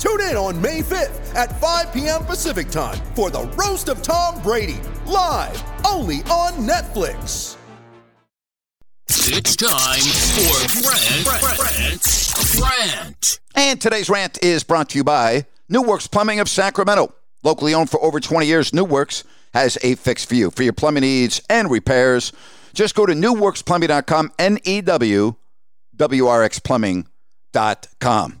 Tune in on May 5th at 5 p.m. Pacific time for the Roast of Tom Brady, live only on Netflix. It's time for Brent, Brent, Brent. And today's rant is brought to you by New Works Plumbing of Sacramento. Locally owned for over 20 years, New Works has a fix for you. For your plumbing needs and repairs, just go to newworksplumbing.com, N-E-W, W-R-X-plumbing.com.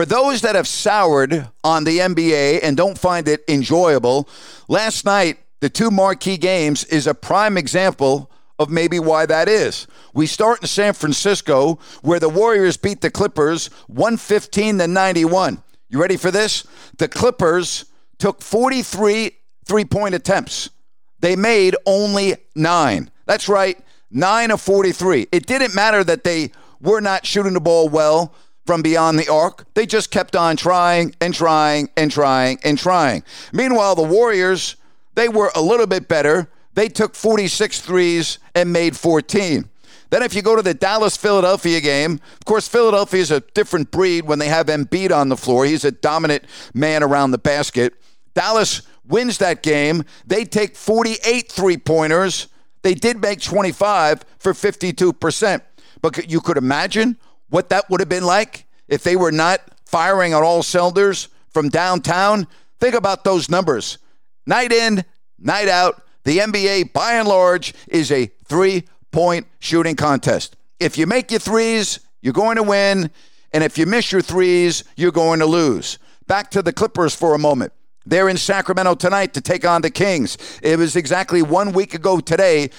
For those that have soured on the NBA and don't find it enjoyable, last night, the two marquee games is a prime example of maybe why that is. We start in San Francisco, where the Warriors beat the Clippers 115 to 91. You ready for this? The Clippers took 43 three point attempts. They made only nine. That's right, nine of 43. It didn't matter that they were not shooting the ball well from beyond the arc. They just kept on trying and trying and trying and trying. Meanwhile, the Warriors, they were a little bit better. They took 46 threes and made 14. Then, if you go to the Dallas Philadelphia game, of course, Philadelphia is a different breed when they have Embiid on the floor. He's a dominant man around the basket. Dallas wins that game. They take 48 three pointers. They did make 25 for 52%. But you could imagine what that would have been like if they were not firing on all cylinders from downtown. Think about those numbers. Night in, night out. The NBA, by and large, is a three point shooting contest. If you make your threes, you're going to win. And if you miss your threes, you're going to lose. Back to the Clippers for a moment. They're in Sacramento tonight to take on the Kings. It was exactly one week ago today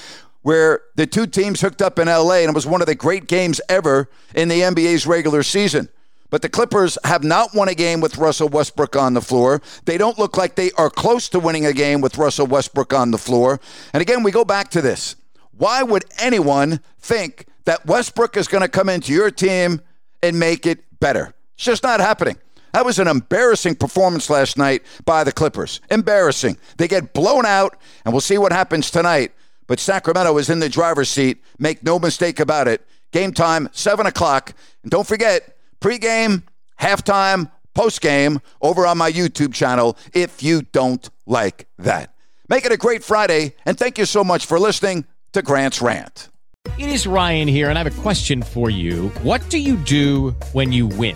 where the two teams hooked up in LA, and it was one of the great games ever in the NBA's regular season. But the Clippers have not won a game with Russell Westbrook on the floor. They don't look like they are close to winning a game with Russell Westbrook on the floor. And again, we go back to this. Why would anyone think that Westbrook is going to come into your team and make it better? It's just not happening. That was an embarrassing performance last night by the Clippers. Embarrassing. They get blown out, and we'll see what happens tonight. But Sacramento is in the driver's seat. Make no mistake about it. Game time, 7 o'clock. And don't forget, pregame, halftime, postgame over on my YouTube channel if you don't like that. Make it a great Friday, and thank you so much for listening to Grant's Rant. It is Ryan here, and I have a question for you. What do you do when you win?